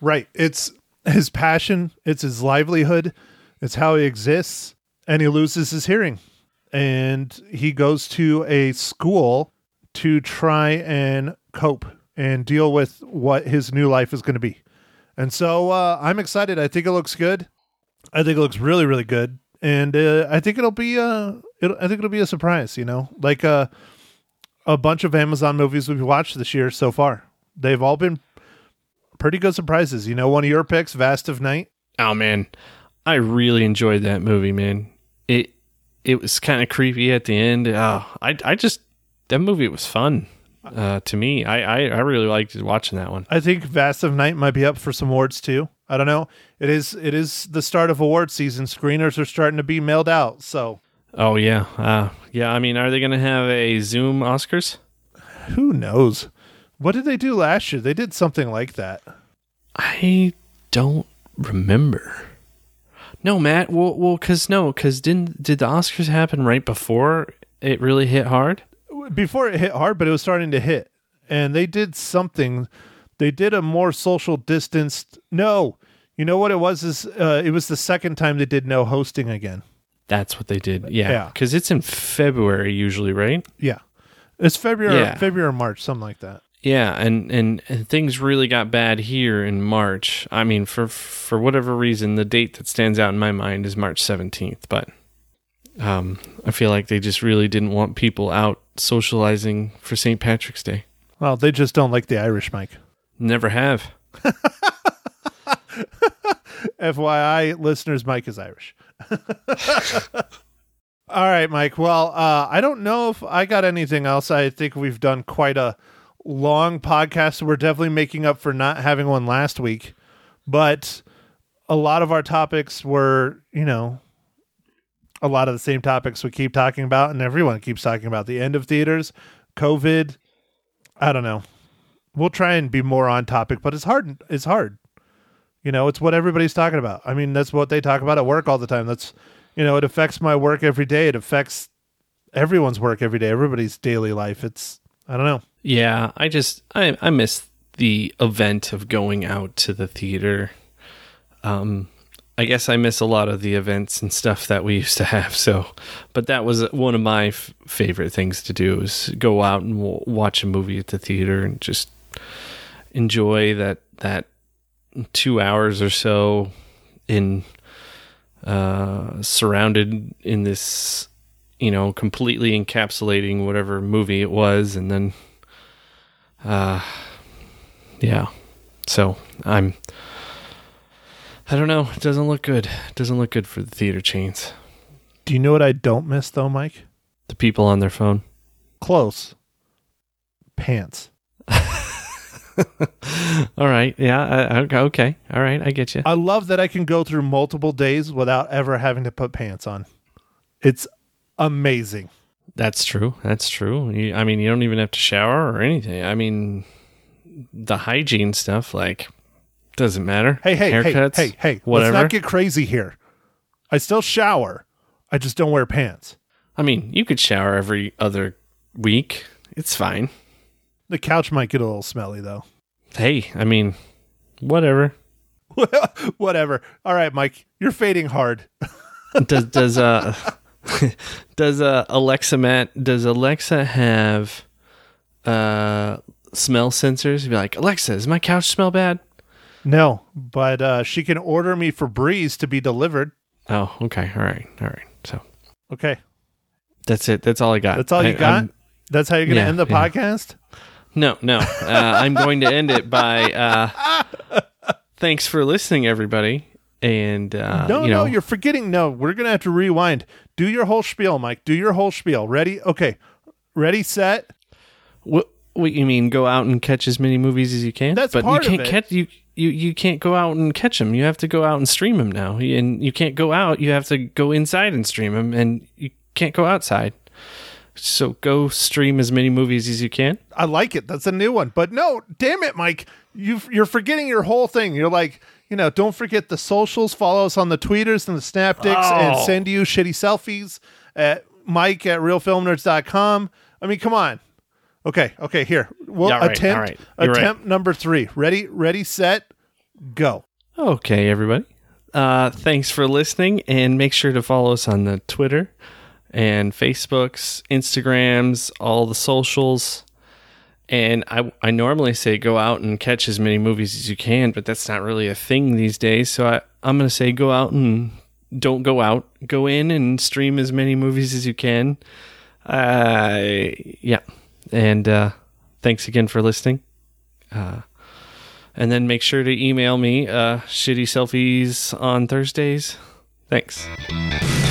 Right. It's his passion, it's his livelihood, it's how he exists, and he loses his hearing. And he goes to a school to try and cope and deal with what his new life is going to be. And so uh, I'm excited. I think it looks good. I think it looks really, really good. And uh, I think it'll be uh, it'll, I think it'll be a surprise. You know, like uh, a bunch of Amazon movies we've watched this year so far. They've all been pretty good surprises. You know, one of your picks, Vast of Night. Oh man, I really enjoyed that movie, man. It it was kind of creepy at the end. Oh, I I just that movie was fun uh, to me. I, I I really liked watching that one. I think Vast of Night might be up for some awards too. I don't know. It is it is the start of award season. Screeners are starting to be mailed out. So Oh yeah, uh, yeah. I mean, are they gonna have a Zoom Oscars? who knows? What did they do last year? They did something like that. I don't remember. No, Matt. Well, well, cause no, cause didn't did the Oscars happen right before it really hit hard? Before it hit hard, but it was starting to hit, and they did something. They did a more social distanced. No, you know what it was? Is uh, it was the second time they did no hosting again. That's what they did. Yeah, Yeah. because it's in February usually, right? Yeah, it's February, Yeah. February or March, something like that. Yeah, and, and and things really got bad here in March. I mean, for for whatever reason, the date that stands out in my mind is March seventeenth. But um, I feel like they just really didn't want people out socializing for St. Patrick's Day. Well, they just don't like the Irish Mike. Never have. FYI, listeners, Mike is Irish. All right, Mike. Well, uh, I don't know if I got anything else. I think we've done quite a long podcast. We're definitely making up for not having one last week, but a lot of our topics were, you know, a lot of the same topics we keep talking about, and everyone keeps talking about the end of theaters, COVID. I don't know. We'll try and be more on topic, but it's hard. It's hard. You know, it's what everybody's talking about. I mean, that's what they talk about at work all the time. That's, you know, it affects my work every day. It affects everyone's work every day, everybody's daily life. It's, I don't know. Yeah, I just I I miss the event of going out to the theater. Um I guess I miss a lot of the events and stuff that we used to have. So, but that was one of my f- favorite things to do is go out and w- watch a movie at the theater and just enjoy that that 2 hours or so in uh surrounded in this you know completely encapsulating whatever movie it was and then uh yeah so i'm i don't know it doesn't look good it doesn't look good for the theater chains Do you know what I don't miss though, Mike? the people on their phone Close. Pants. all right yeah I, okay all right i get you I love that I can go through multiple days without ever having to put pants on. It's amazing. that's true that's true You- i mean you don't even have to shower or anything i mean the hygiene stuff like doesn't matter Hey, hey, haircuts hey, hey, hey. whatever Let's not get crazy here. I still shower. I just don't wear pants. I mean, you could shower every other week. It's fine. The couch might get a little smelly though. Hey, I mean, whatever. Whatever. All right, Mike, you're fading hard. Does does uh does uh Alexa Matt does Alexa have uh smell sensors? Be like, Alexa, does my couch smell bad? No, but uh, she can order me for Breeze to be delivered. Oh, okay. All right. All right. So Okay, that's it. That's all I got. that's all you I- got. I'm- That's how you're gonna Yeah, end the yeah. podcast. No, no. Uh, I'm going to end it by uh thanks for listening, everybody. And uh no, you know, no, you're forgetting. No, we're gonna have to rewind. Do your whole spiel, Mike. Do your whole spiel. Ready? Okay. Ready, set. What, what you mean? Go out and catch as many movies as you can? That's but part you of can't it. catch you. You, you can't go out and catch them. You have to go out and stream them now, and you can't go out. You have to go inside and stream them, and you can't go outside. So go stream as many movies as you can. I like it. That's a new one. But no, damn it, Mike. You you're forgetting your whole thing. You're like, you know, don't forget the socials. Follow us on the tweeters and the snapdicks and Oh. send you shitty selfies at Mike at realfilmnerds.com. I mean, come on. Okay, okay, here. Well Yeah, right, attempt all right. Attempt number three. Ready, ready, set, go. Okay, everybody. Uh, thanks for listening, and make sure to follow us on the Twitter and Facebooks, Instagrams, all the socials. And I, I normally say go out and catch as many movies as you can, but that's not really a thing these days. So I, I'm going to say go out and don't go out. Go in and stream as many movies as you can. Uh, yeah. And uh, thanks again for listening. Uh, and then make sure to email me uh, shitty selfies on Thursdays. Thanks.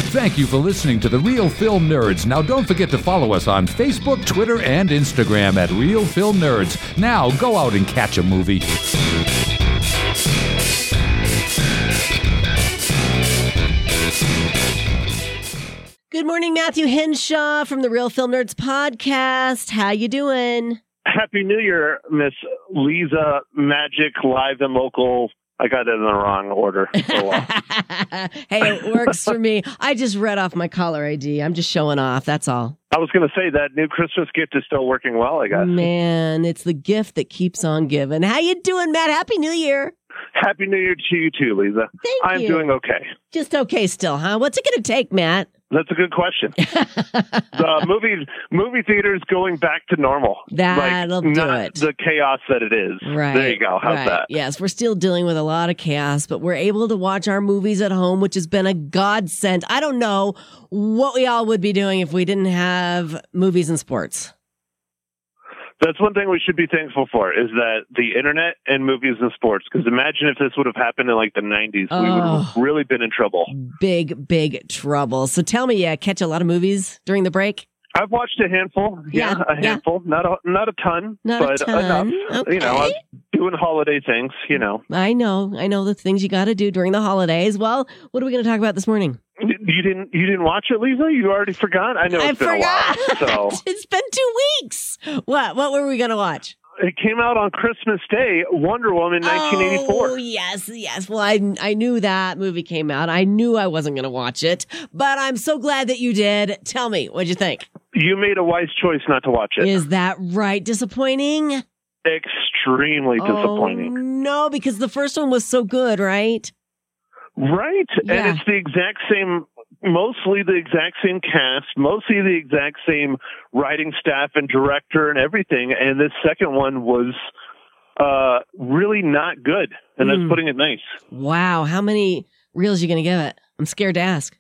Thank you for listening to the Real Film Nerds. Now, don't forget to follow us on Facebook, Twitter, and Instagram at Real Film Nerds. Now, go out and catch a movie. Good morning, Matthew Henshaw from the Real Film Nerds podcast. How you doing? Happy New Year, Miss Lisa Magic, live and local I got it in the wrong order. Hey, it works for me. I just read off my caller ID. I'm just showing off. That's all. I was going to say that new Christmas gift is still working well. I guess. Man, it's the gift that keeps on giving. How you doing, Matt? Happy New Year. Happy New Year to you too, Lisa. Thank I'm you. doing okay. Just okay still, huh? What's it going to take, Matt? That's a good question. the movie movie theaters going back to normal. That'll like, do it. The chaos that it is. Right. There you go. How's right. that? Yes, we're still dealing with a lot of chaos, but we're able to watch our movies at home, which has been a godsend. I don't know what we all would be doing if we didn't have movies and sports. That's one thing we should be thankful for is that the internet and movies and sports. Because imagine if this would have happened in like the 90s, we would Oh. have really been in trouble. Big, big trouble. So tell me, yeah, catch a lot of movies during the break? I've watched a handful. Yeah, Yeah, a yeah. handful. Not a not a ton, Not a but ton. enough. You know, Okay. I'm doing holiday things. You know, I know, I know the things you got to do during the holidays. Well, what are we going to talk about this morning? You didn't you didn't watch it, Lisa? You already forgot. I know I it's been forgot. a while. So it's been two weeks. What? What were we going to watch? it came out on Christmas Day. Wonder Woman, 1984. Oh, yes, yes. Well, I I knew that movie came out. I knew I wasn't going to watch it, but I'm so glad that you did. Tell me, what'd you think? You made a wise choice not to watch it. Is that right? Disappointing? Extremely oh, disappointing. Oh, no, because the first one was so good, right? Right. Yeah. And it's the exact same, mostly the exact same cast, mostly the exact same writing staff and director and everything. And this second one was uh, really not good. And Mm. that's putting it nice. Wow, how many reels are you going to give it? I'm scared to ask.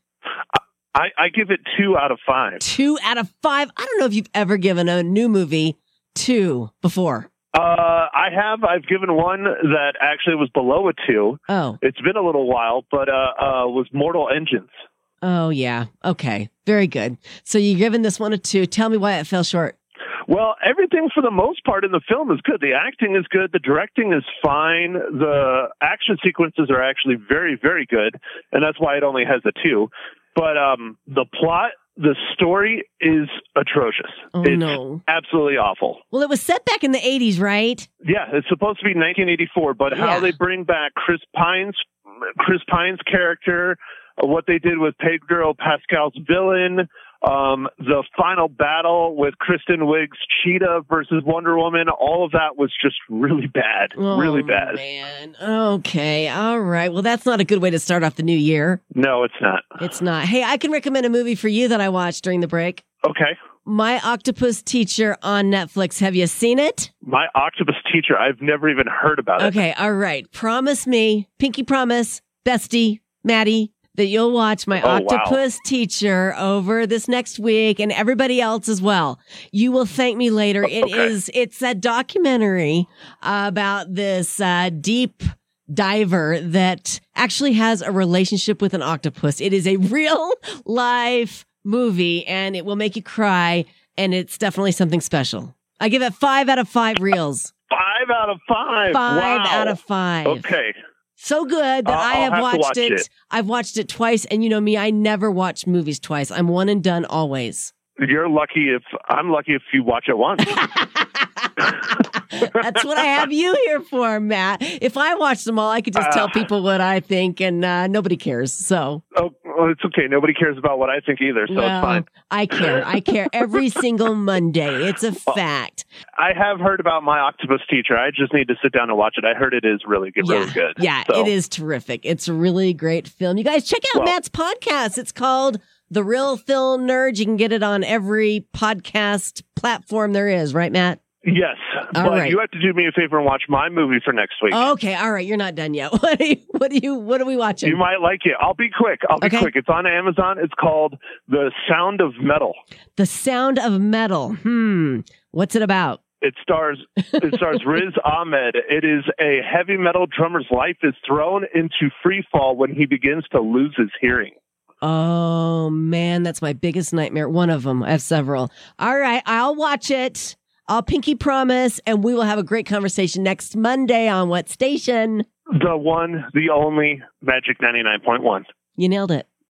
I, I give it two out of five. Two out of five. I don't know if you've ever given a new movie two before. Uh, I have. I've given one that actually was below a two. Oh, It's been a little while, but uh, uh, was Mortal Engines. Oh yeah. Okay, very good. So you're giving this one a two. Tell me why it fell short. Well, everything for the most part in the film is good. The acting is good. The directing is fine. The action sequences are actually very, very good. And that's why it only has a two. But um, the plot, the story is atrocious. Oh, it's no. absolutely awful. Well, it was set back in the 80s, right? Yeah, it's supposed to be 1984, but Yeah. how they bring back Chris Pine's Chris Pine's character, what they did with Pedro Pascal's villain, um, the final battle with Kristen Wiig's Cheetah versus Wonder Woman, all of that was just really bad, really Oh, bad. Man. Okay. All right. Well, that's not a good way to start off the new year. No, it's not. It's not. Hey, I can recommend a movie for you that I watched during the break. Okay. My Octopus Teacher on Netflix. Have you seen it? My octopus teacher, I've never even heard about it. Okay. All right. Promise me, Pinky promise, bestie, Maddie, that you'll watch my Oh, wow. Octopus Teacher over this next week and everybody else as well. You will thank me later. It Okay. is, it's a documentary about this uh, deep diver that actually has a relationship with an octopus. It is a real life movie and it will make you cry and it's definitely something special. I give it five out of five reels. Five out of five. Five Wow. out of five. Okay. So good that I'll- I have have watched watch it. it. I've watched it twice, and you know me, I never watch movies twice. I'm one and done always. You're lucky if I'm lucky if you watch it once. That's what I have you here for, Matt. If I watch them all, I could just tell Uh. people what I think, and uh, nobody cares. So, oh, well, it's okay. Nobody cares about what I think either, so well, it's fine. I care. I care every single Monday. It's a fact. I have heard about my octopus teacher. I just need to sit down and watch it. I heard it is really good, really good. Yeah, So, it is terrific. It's a really great film. You guys check out Well- Matt's podcast. It's called The Real Film Nerd. You can get it on every podcast platform there is, right, Matt? Yes, All but right. you have to do me a favor and watch my movie for next week. Okay, all right. You're not done yet. What are you? What are you? What are we watching? You might like it. I'll be quick. I'll be Okay. quick. It's on Amazon. It's called The Sound of Metal. the Sound of Metal. Hmm. What's it about? It stars it stars Riz Ahmed. It is a heavy metal drummer's life is thrown into free fall when he begins to lose his hearing. Oh man, that's my biggest nightmare. One of them. I have several. All right, I'll watch it. I'll pinky promise, and we will have a great conversation next Monday on what station? The one, the only Magic 99.1. You nailed it.